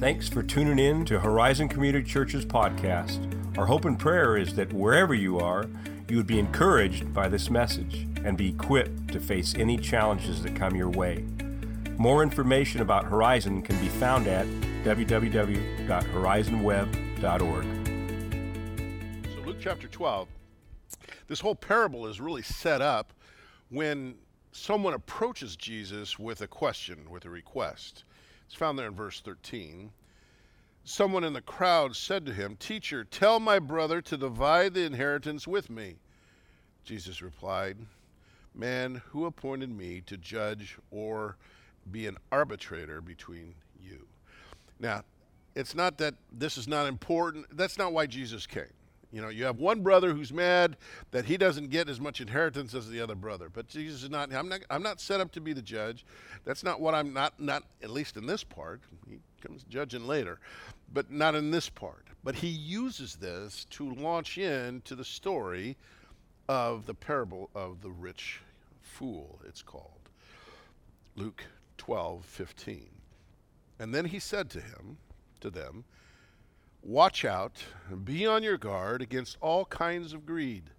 Thanks for tuning in to Horizon Community Church's podcast. Our hope and prayer is that wherever you are, you would be encouraged by this message and be equipped to face any challenges that come your way. More information about Horizon can be found at www.horizonweb.org. So, Luke chapter 12, this whole parable is really set up when someone approaches Jesus with a question, with a request. It's found there in verse 13. Someone in the crowd said to him, Teacher, tell my brother to divide the inheritance with me. Jesus replied, Man, who appointed me to judge or be an arbitrator between you? Now, it's not that this is not important. That's not why Jesus came. You know, you have one brother who's mad that he doesn't get as much inheritance as the other brother. But Jesus is not. I'm not. I'm not set up to be the judge. That's not what I'm not. Not at least in this part. He comes judging later, but not in this part. But he uses this to launch into the story of the parable of the rich fool. It's called Luke 12, 15. And then he said to him, to them. Watch out, be on your guard against all kinds of greed.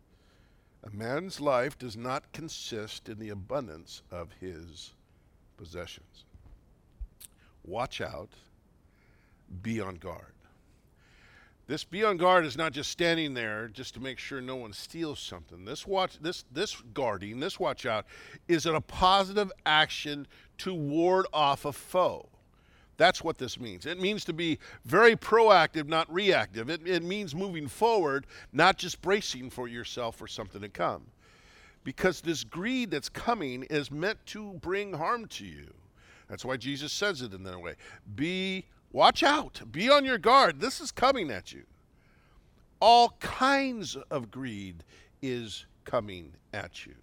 A man's life does not consist in the abundance of his possessions. Watch out, be on guard. This be on guard is not just standing there just to make sure no one steals something. This watch this this guarding, this watch out is a positive action to ward off a foe. That's what this means. It means to be very proactive, not reactive. It, it means moving forward, not just bracing for yourself for something to come. Because this greed that's coming is meant to bring harm to you. That's why Jesus says it in that way. Be, watch out, be on your guard. This is coming at you. All kinds of greed is coming at you.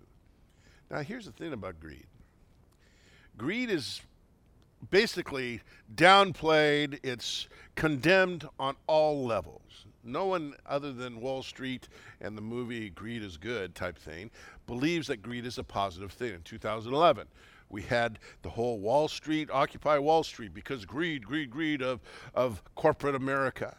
Now, here's the thing about greed greed is basically downplayed. It's condemned on all levels. No one other than Wall Street and the movie Greed is Good type thing believes that greed is a positive thing. In 2011, we had the whole Wall Street, Occupy Wall Street, because greed, greed, greed of, of corporate America.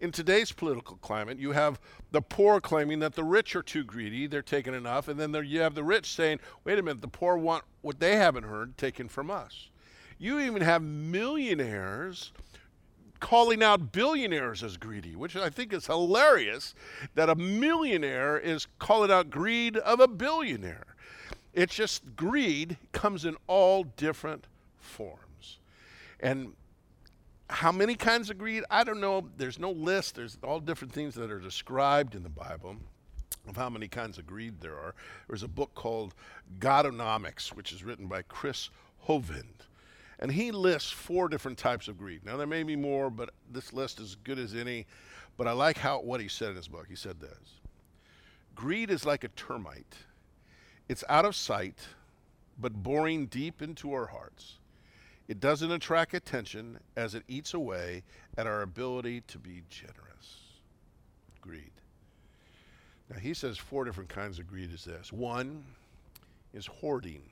In today's political climate, you have the poor claiming that the rich are too greedy, they're taking enough, and then you have the rich saying, wait a minute, the poor want what they haven't heard taken from us. You even have millionaires calling out billionaires as greedy, which I think is hilarious that a millionaire is calling out greed of a billionaire. It's just greed comes in all different forms. And how many kinds of greed? I don't know. There's no list. There's all different things that are described in the Bible of how many kinds of greed there are. There's a book called Godonomics, which is written by Chris Hovind. And he lists four different types of greed. Now, there may be more, but this list is as good as any. But I like how what he said in his book. He said this Greed is like a termite, it's out of sight, but boring deep into our hearts. It doesn't attract attention as it eats away at our ability to be generous. Greed. Now, he says four different kinds of greed is this one is hoarding.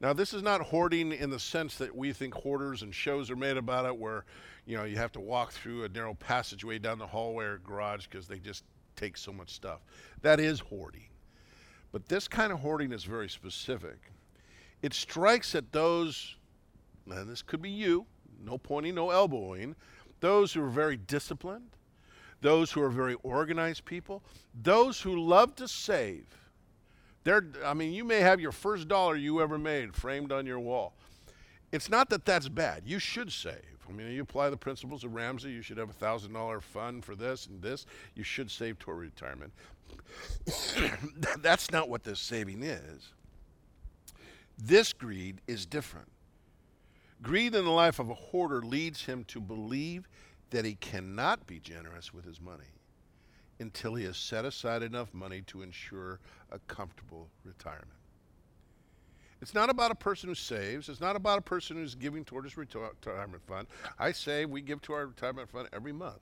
Now, this is not hoarding in the sense that we think hoarders and shows are made about it, where you know you have to walk through a narrow passageway down the hallway or garage because they just take so much stuff. That is hoarding. But this kind of hoarding is very specific. It strikes at those, and this could be you, no pointing, no elbowing, those who are very disciplined, those who are very organized people, those who love to save they're, I mean, you may have your first dollar you ever made framed on your wall. It's not that that's bad. You should save. I mean, you apply the principles of Ramsey. You should have a thousand dollar fund for this and this. You should save toward retirement. that's not what this saving is. This greed is different. Greed in the life of a hoarder leads him to believe that he cannot be generous with his money until he has set aside enough money to ensure a comfortable retirement. It's not about a person who saves. It's not about a person who's giving toward his retirement fund. I say we give to our retirement fund every month.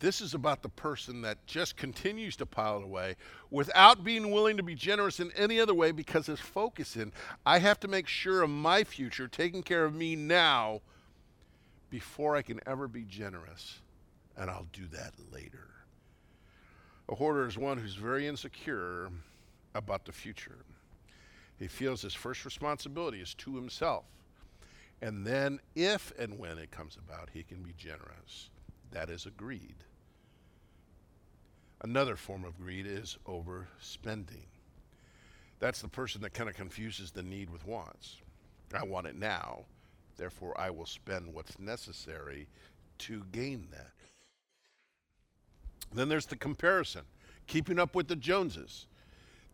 This is about the person that just continues to pile it away without being willing to be generous in any other way because his focus in, I have to make sure of my future, taking care of me now before I can ever be generous, and I'll do that later. A hoarder is one who's very insecure about the future. He feels his first responsibility is to himself. And then, if and when it comes about, he can be generous. That is a greed. Another form of greed is overspending. That's the person that kind of confuses the need with wants. I want it now, therefore I will spend what's necessary to gain that. Then there's the comparison, keeping up with the Joneses.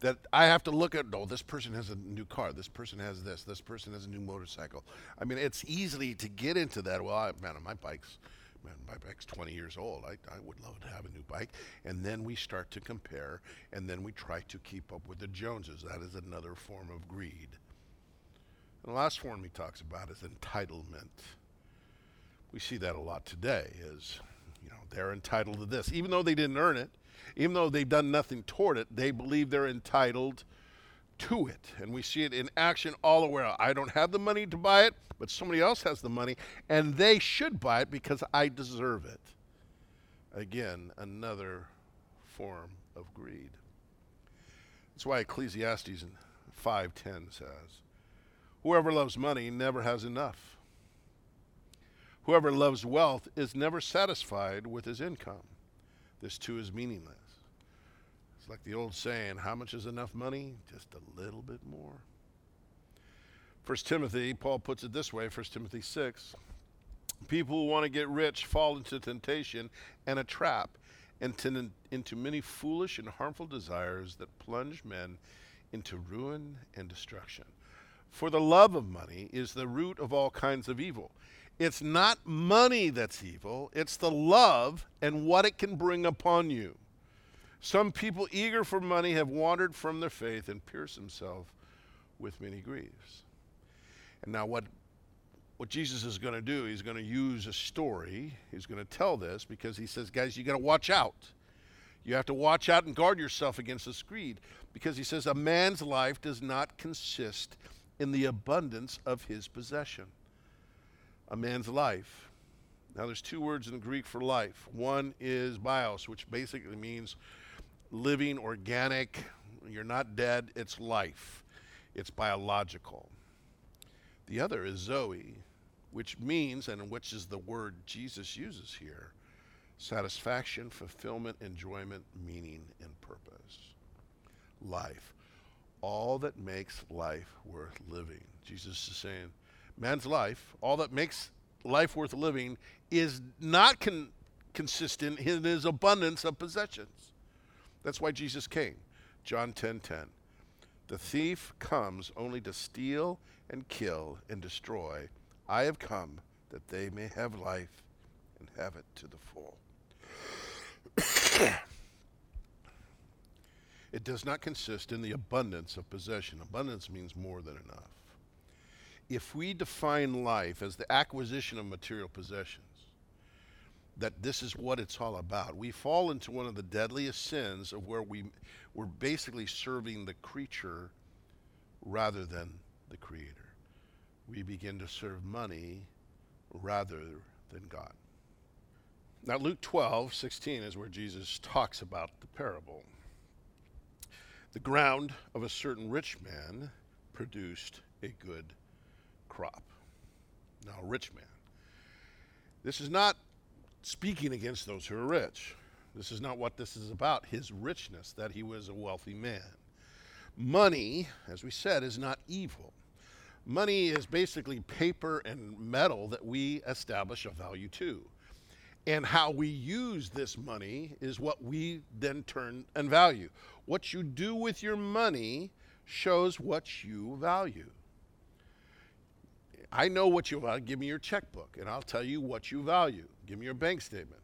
That I have to look at, oh, this person has a new car, this person has this, this person has a new motorcycle. I mean, it's easy to get into that. Well, I, man, my bike's man, my bike's 20 years old. I, I would love to have a new bike. And then we start to compare, and then we try to keep up with the Joneses. That is another form of greed. And the last form he talks about is entitlement. We see that a lot today is, you know, they're entitled to this. Even though they didn't earn it, even though they've done nothing toward it, they believe they're entitled to it. And we see it in action all the way. I don't have the money to buy it, but somebody else has the money, and they should buy it because I deserve it. Again, another form of greed. That's why Ecclesiastes 5:10 says, "Whoever loves money never has enough. Whoever loves wealth is never satisfied with his income. This too is meaningless." It's like the old saying, how much is enough money? Just a little bit more. First Timothy, Paul puts it this way, 1 Timothy 6. People who want to get rich fall into temptation and a trap, and to, into many foolish and harmful desires that plunge men into ruin and destruction. For the love of money is the root of all kinds of evil. It's not money that's evil, it's the love and what it can bring upon you. Some people eager for money have wandered from their faith and pierced themselves with many griefs. And now, what, what Jesus is going to do, he's going to use a story. He's going to tell this because he says, guys, you got to watch out. You have to watch out and guard yourself against this greed because he says, a man's life does not consist in the abundance of his possession. A man's life. Now, there's two words in Greek for life. One is bios, which basically means living, organic. You're not dead, it's life, it's biological. The other is Zoe, which means, and which is the word Jesus uses here satisfaction, fulfillment, enjoyment, meaning, and purpose. Life. All that makes life worth living. Jesus is saying, man's life, all that makes life worth living, is not con- consistent in his abundance of possessions. That's why Jesus came. John 10:10. 10, 10. The thief comes only to steal and kill and destroy. I have come that they may have life and have it to the full. it does not consist in the abundance of possession. Abundance means more than enough. If we define life as the acquisition of material possessions, that this is what it's all about. We fall into one of the deadliest sins of where we we're basically serving the creature rather than the creator. We begin to serve money rather than God. Now Luke 12, 16 is where Jesus talks about the parable. The ground of a certain rich man produced a good crop. Now, rich man. This is not speaking against those who are rich. This is not what this is about, his richness, that he was a wealthy man. Money, as we said, is not evil. Money is basically paper and metal that we establish a value to. And how we use this money is what we then turn and value. What you do with your money shows what you value. I know what you value. Give me your checkbook, and I'll tell you what you value. Give me your bank statement.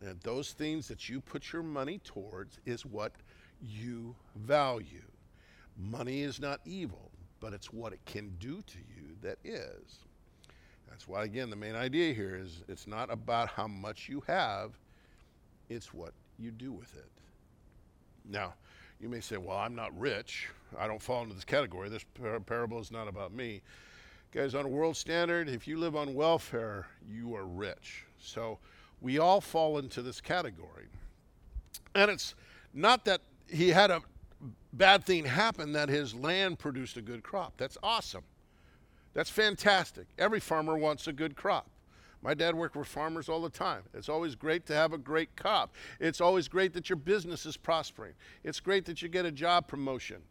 And those things that you put your money towards is what you value. Money is not evil, but it's what it can do to you that is. That's why, again, the main idea here is it's not about how much you have, it's what you do with it. Now, you may say, well, I'm not rich. I don't fall into this category. This par- parable is not about me. Guys, on a world standard, if you live on welfare, you are rich. So we all fall into this category. And it's not that he had a bad thing happen that his land produced a good crop. That's awesome. That's fantastic. Every farmer wants a good crop. My dad worked with farmers all the time. It's always great to have a great crop. It's always great that your business is prospering. It's great that you get a job promotion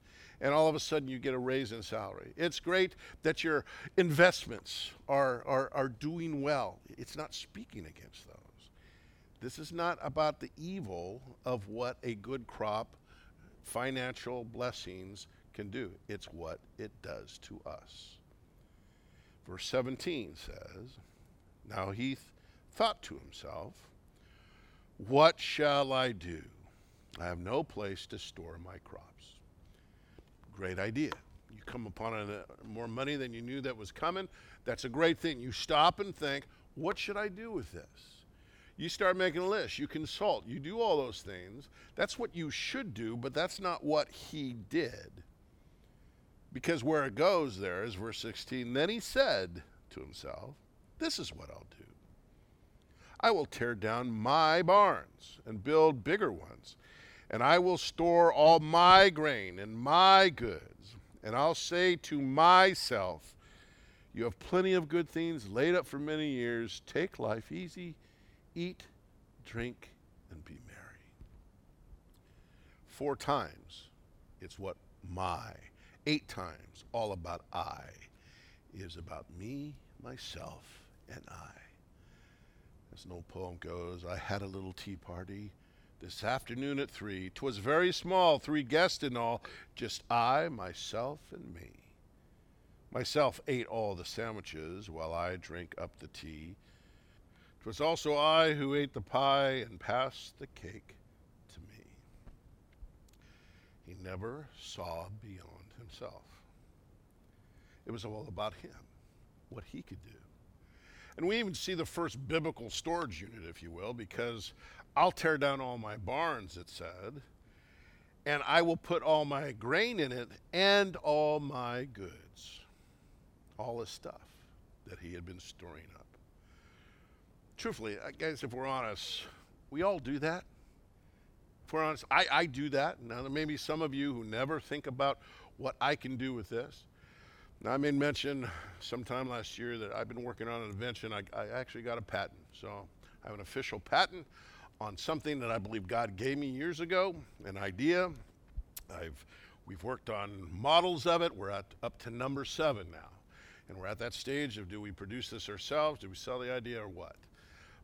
and all of a sudden you get a raise in salary. It's great that your investments are, are, are doing well. It's not speaking against those. This is not about the evil of what a good crop, financial blessings can do. It's what it does to us. Verse 17 says, Now he th- thought to himself, What shall I do? I have no place to store my crops. Great idea. You come upon a, more money than you knew that was coming. That's a great thing. You stop and think, What should I do with this? You start making a list, you consult, you do all those things. That's what you should do, but that's not what he did. Because where it goes there is verse 16. Then he said to himself, This is what I'll do. I will tear down my barns and build bigger ones, and I will store all my grain and my goods. And I'll say to myself, You have plenty of good things laid up for many years. Take life easy, eat, drink, and be merry. Four times, it's what my eight times, all about I, is about me, myself, and I. As an old poem goes, I had a little tea party this afternoon at three. 'Twas very small, three guests in all, just I, myself, and me. Myself ate all the sandwiches while I drank up the tea. 'Twas also I who ate the pie and passed the cake to me. He never saw beyond himself. It was all about him, what he could do. And we even see the first biblical storage unit, if you will, because I'll tear down all my barns, it said, and I will put all my grain in it and all my goods. All his stuff that he had been storing up. Truthfully, uh, guys, if we're honest, we all do that. If we're honest, I, I do that. Now, there may be some of you who never think about what I can do with this. Now, I made mention sometime last year that I've been working on an invention. I, I actually got a patent. So I have an official patent on something that I believe God gave me years ago, an idea. I've, we've worked on models of it. We're at, up to number seven now. And we're at that stage of do we produce this ourselves? Do we sell the idea or what?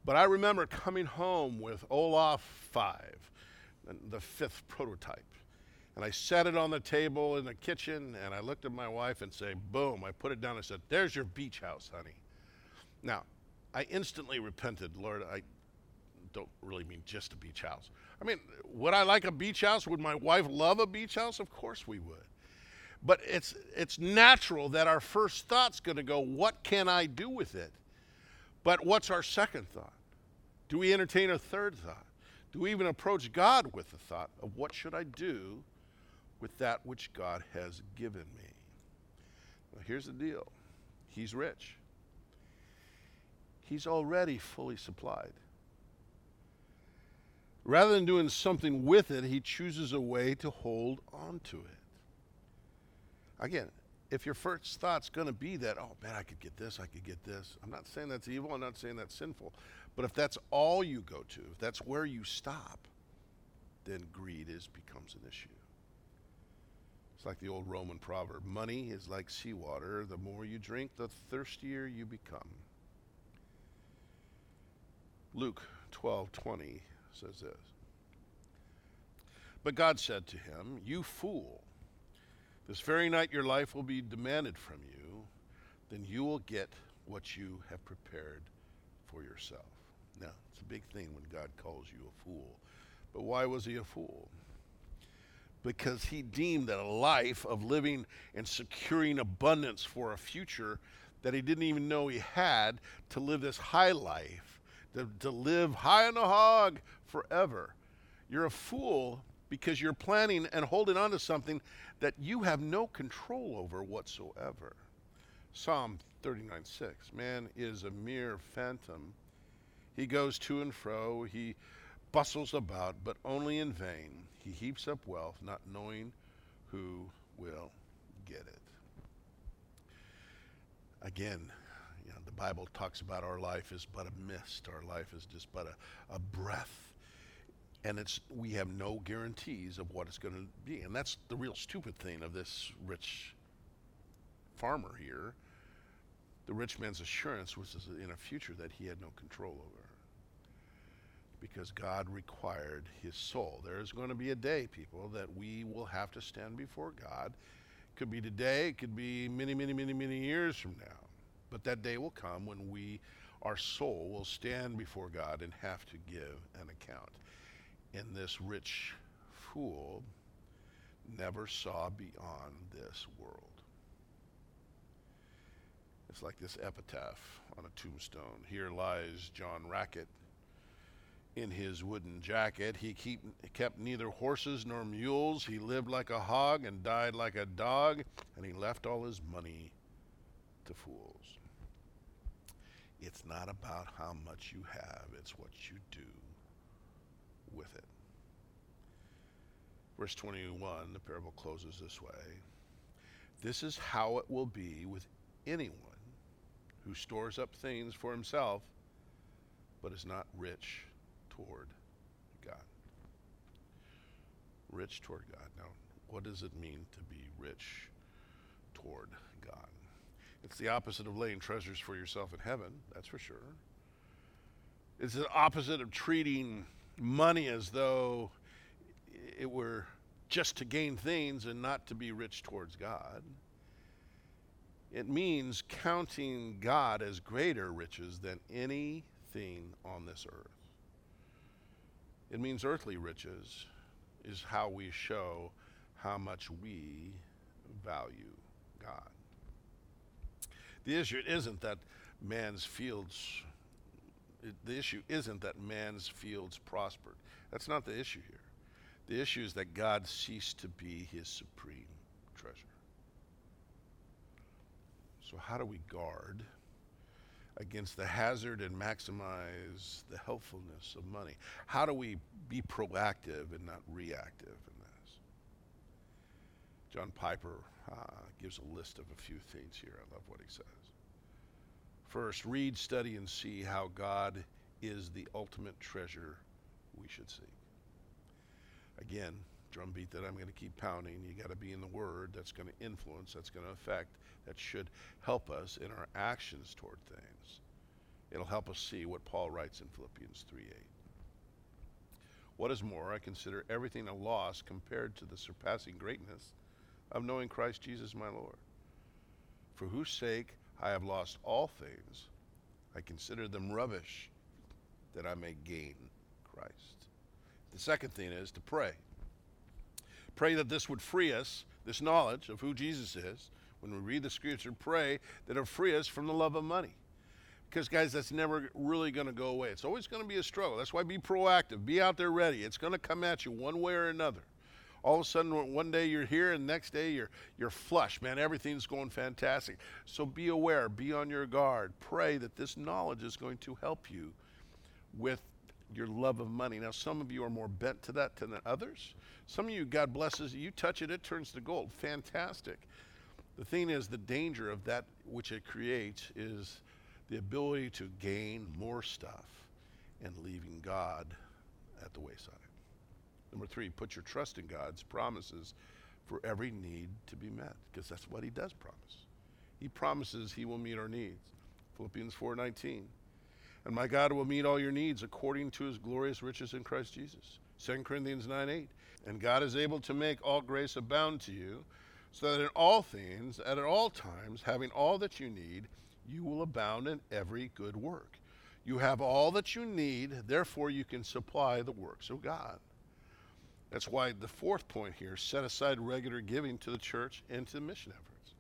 But I remember coming home with Olaf 5, the fifth prototype. And I set it on the table in the kitchen, and I looked at my wife and say, boom, I put it down and said, there's your beach house, honey. Now, I instantly repented. Lord, I don't really mean just a beach house. I mean, would I like a beach house? Would my wife love a beach house? Of course we would. But it's, it's natural that our first thought's going to go, what can I do with it? But what's our second thought? Do we entertain a third thought? Do we even approach God with the thought of what should I do with that which God has given me. Well, here's the deal He's rich, He's already fully supplied. Rather than doing something with it, He chooses a way to hold on to it. Again, if your first thought's going to be that, oh man, I could get this, I could get this. I'm not saying that's evil, I'm not saying that's sinful. But if that's all you go to, if that's where you stop, then greed is becomes an issue. It's like the old Roman proverb money is like seawater. The more you drink, the thirstier you become. Luke 12:20 says this. But God said to him, "You fool, this very night your life will be demanded from you, then you will get what you have prepared for yourself." Now, it's a big thing when God calls you a fool. But why was he a fool? because he deemed that a life of living and securing abundance for a future that he didn't even know he had to live this high life, to, to live high on the hog forever. You're a fool because you're planning and holding on to something that you have no control over whatsoever. Psalm 39 6. Man is a mere phantom. He goes to and fro, he bustles about, but only in vain. He heaps up wealth, not knowing who will get it. Again, Bible talks about our life is but a mist, our life is just but a, a breath. And it's we have no guarantees of what it's going to be. And that's the real stupid thing of this rich farmer here. The rich man's assurance was in a future that he had no control over because God required his soul. There is going to be a day, people, that we will have to stand before God. It could be today, it could be many, many, many, many years from now. But that day will come when we, our soul, will stand before God and have to give an account. And this rich fool never saw beyond this world. It's like this epitaph on a tombstone. Here lies John Rackett in his wooden jacket. He keep, kept neither horses nor mules. He lived like a hog and died like a dog, and he left all his money to fools. It's not about how much you have, it's what you do with it. Verse 21, the parable closes this way This is how it will be with anyone who stores up things for himself but is not rich toward God. Rich toward God. Now, what does it mean to be rich toward God? It's the opposite of laying treasures for yourself in heaven, that's for sure. It's the opposite of treating money as though it were just to gain things and not to be rich towards God. It means counting God as greater riches than anything on this earth. It means earthly riches is how we show how much we value God. The issue isn't that man's fields, the issue isn't that man's fields prospered. That's not the issue here. The issue is that God ceased to be his supreme treasure. So, how do we guard against the hazard and maximize the helpfulness of money? How do we be proactive and not reactive? John Piper uh, gives a list of a few things here. I love what he says. First, read, study, and see how God is the ultimate treasure we should seek. Again, drumbeat that I'm going to keep pounding. You got to be in the Word. That's going to influence. That's going to affect. That should help us in our actions toward things. It'll help us see what Paul writes in Philippians 3:8. What is more, I consider everything a loss compared to the surpassing greatness of knowing Christ Jesus my Lord, for whose sake I have lost all things. I consider them rubbish that I may gain Christ. The second thing is to pray. Pray that this would free us, this knowledge of who Jesus is. When we read the scripture, pray that it'll free us from the love of money. Because, guys, that's never really going to go away. It's always going to be a struggle. That's why be proactive, be out there ready. It's going to come at you one way or another. All of a sudden, one day you're here, and next day you're you're flush, man. Everything's going fantastic. So be aware, be on your guard. Pray that this knowledge is going to help you with your love of money. Now, some of you are more bent to that than others. Some of you, God blesses you, touch it, it turns to gold. Fantastic. The thing is, the danger of that which it creates is the ability to gain more stuff and leaving God at the wayside. Number three, put your trust in God's promises for every need to be met, because that's what He does promise. He promises He will meet our needs. Philippians 4:19. And my God will meet all your needs according to his glorious riches in Christ Jesus. 2 Corinthians 9 8. And God is able to make all grace abound to you, so that in all things, at all times, having all that you need, you will abound in every good work. You have all that you need, therefore, you can supply the works of God. That's why the fourth point here set aside regular giving to the church and to mission efforts.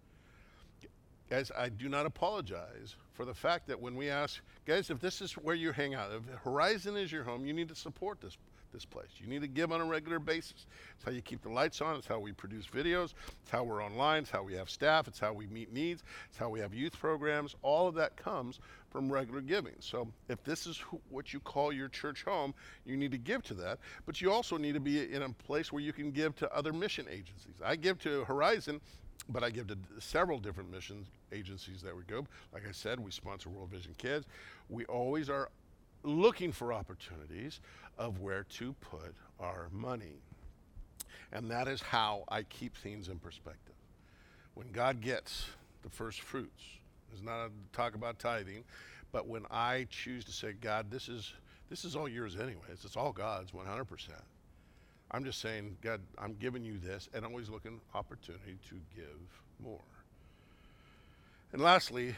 Guys, I do not apologize for the fact that when we ask, guys, if this is where you hang out, if Horizon is your home, you need to support this this place. You need to give on a regular basis. It's how you keep the lights on. It's how we produce videos. It's how we're online. It's how we have staff. It's how we meet needs. It's how we have youth programs. All of that comes from regular giving. So if this is what you call your church home, you need to give to that. But you also need to be in a place where you can give to other mission agencies. I give to Horizon but I give to several different missions agencies that we go. Like I said, we sponsor World Vision Kids. We always are looking for opportunities of where to put our money. And that is how I keep things in perspective. When God gets the first fruits, it's not a talk about tithing, but when I choose to say, God, this is this is all yours anyways. It's all God's 100%. I'm just saying, God, I'm giving you this, and always looking opportunity to give more. And lastly,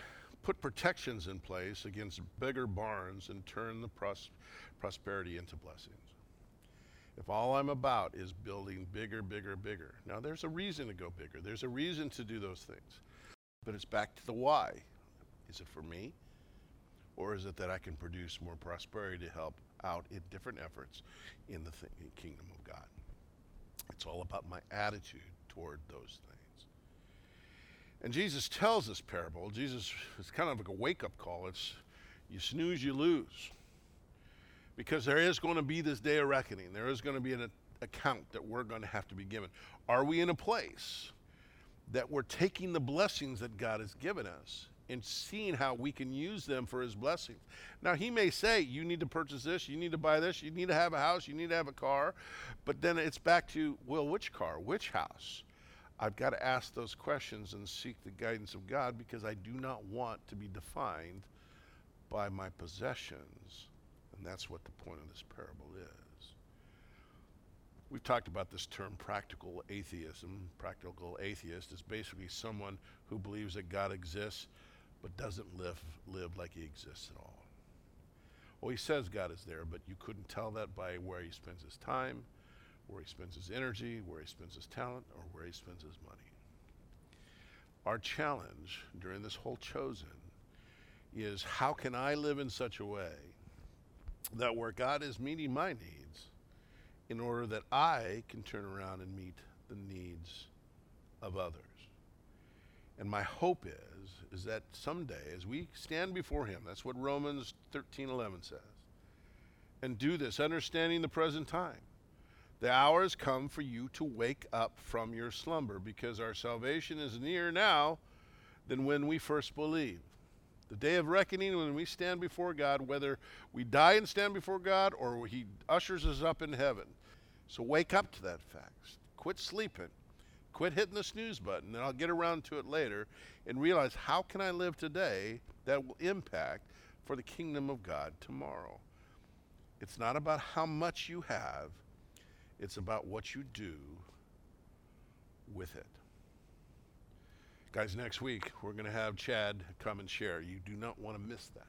put protections in place against bigger barns and turn the pros- prosperity into blessings. If all I'm about is building bigger, bigger, bigger, now there's a reason to go bigger. There's a reason to do those things. But it's back to the why. Is it for me? Or is it that I can produce more prosperity to help out in different efforts in the th- kingdom of God? It's all about my attitude toward those things. And Jesus tells this parable. Jesus, it's kind of like a wake up call. It's you snooze, you lose. Because there is going to be this day of reckoning. There is going to be an account that we're going to have to be given. Are we in a place that we're taking the blessings that God has given us and seeing how we can use them for his blessings. Now, he may say, you need to purchase this, you need to buy this, you need to have a house, you need to have a car, but then it's back to, well, which car, which house? I've got to ask those questions and seek the guidance of God because I do not want to be defined by my possessions. And that's what the point of this parable is. We've talked about this term practical atheism. Practical atheist is basically someone who believes that God exists but doesn't live, live like he exists at all. Well, he says God is there, but you couldn't tell that by where he spends his time, where he spends his energy, where he spends his talent, or where he spends his money. Our challenge during this whole chosen is how can I live in such a way that where God is meeting my needs, in order that I can turn around and meet the needs of others. And my hope is, is that someday, as we stand before Him, that's what Romans 13:11 says, and do this, understanding the present time. The hour has come for you to wake up from your slumber, because our salvation is nearer now than when we first believed. The day of reckoning, when we stand before God, whether we die and stand before God or He ushers us up in heaven. So wake up to that fact. Quit sleeping. Quit hitting the snooze button, and I'll get around to it later, and realize how can I live today that will impact for the kingdom of God tomorrow. It's not about how much you have, it's about what you do with it. Guys, next week we're going to have Chad come and share. You do not want to miss that.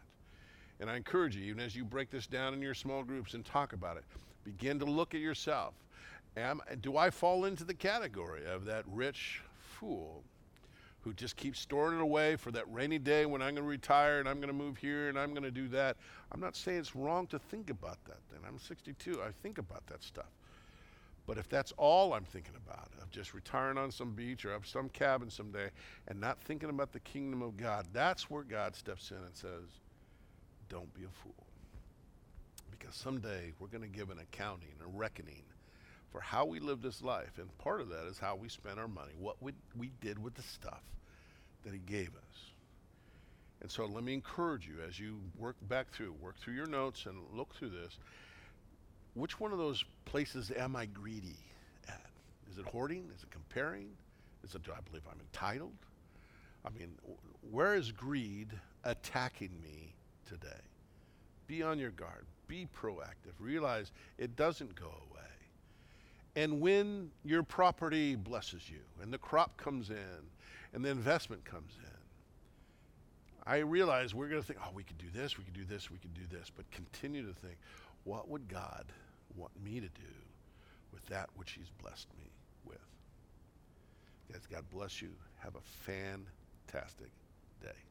And I encourage you, even as you break this down in your small groups and talk about it, begin to look at yourself. Am, do I fall into the category of that rich fool who just keeps storing it away for that rainy day when I'm going to retire and I'm going to move here and I'm going to do that? I'm not saying it's wrong to think about that then. I'm 62. I think about that stuff. But if that's all I'm thinking about, of just retiring on some beach or up some cabin someday and not thinking about the kingdom of God, that's where God steps in and says, Don't be a fool. Because someday we're going to give an accounting, a reckoning for how we live this life. And part of that is how we spend our money, what we, we did with the stuff that He gave us. And so let me encourage you as you work back through, work through your notes and look through this. Which one of those places am I greedy at? Is it hoarding? Is it comparing? Is it do I believe I'm entitled? I mean, where is greed attacking me today? Be on your guard. Be proactive. Realize it doesn't go away. And when your property blesses you and the crop comes in and the investment comes in, I realize we're going to think, oh, we could do this, we could do this, we could do this, but continue to think, what would God want me to do with that which He's blessed me with? Guys, God bless you. Have a fantastic day.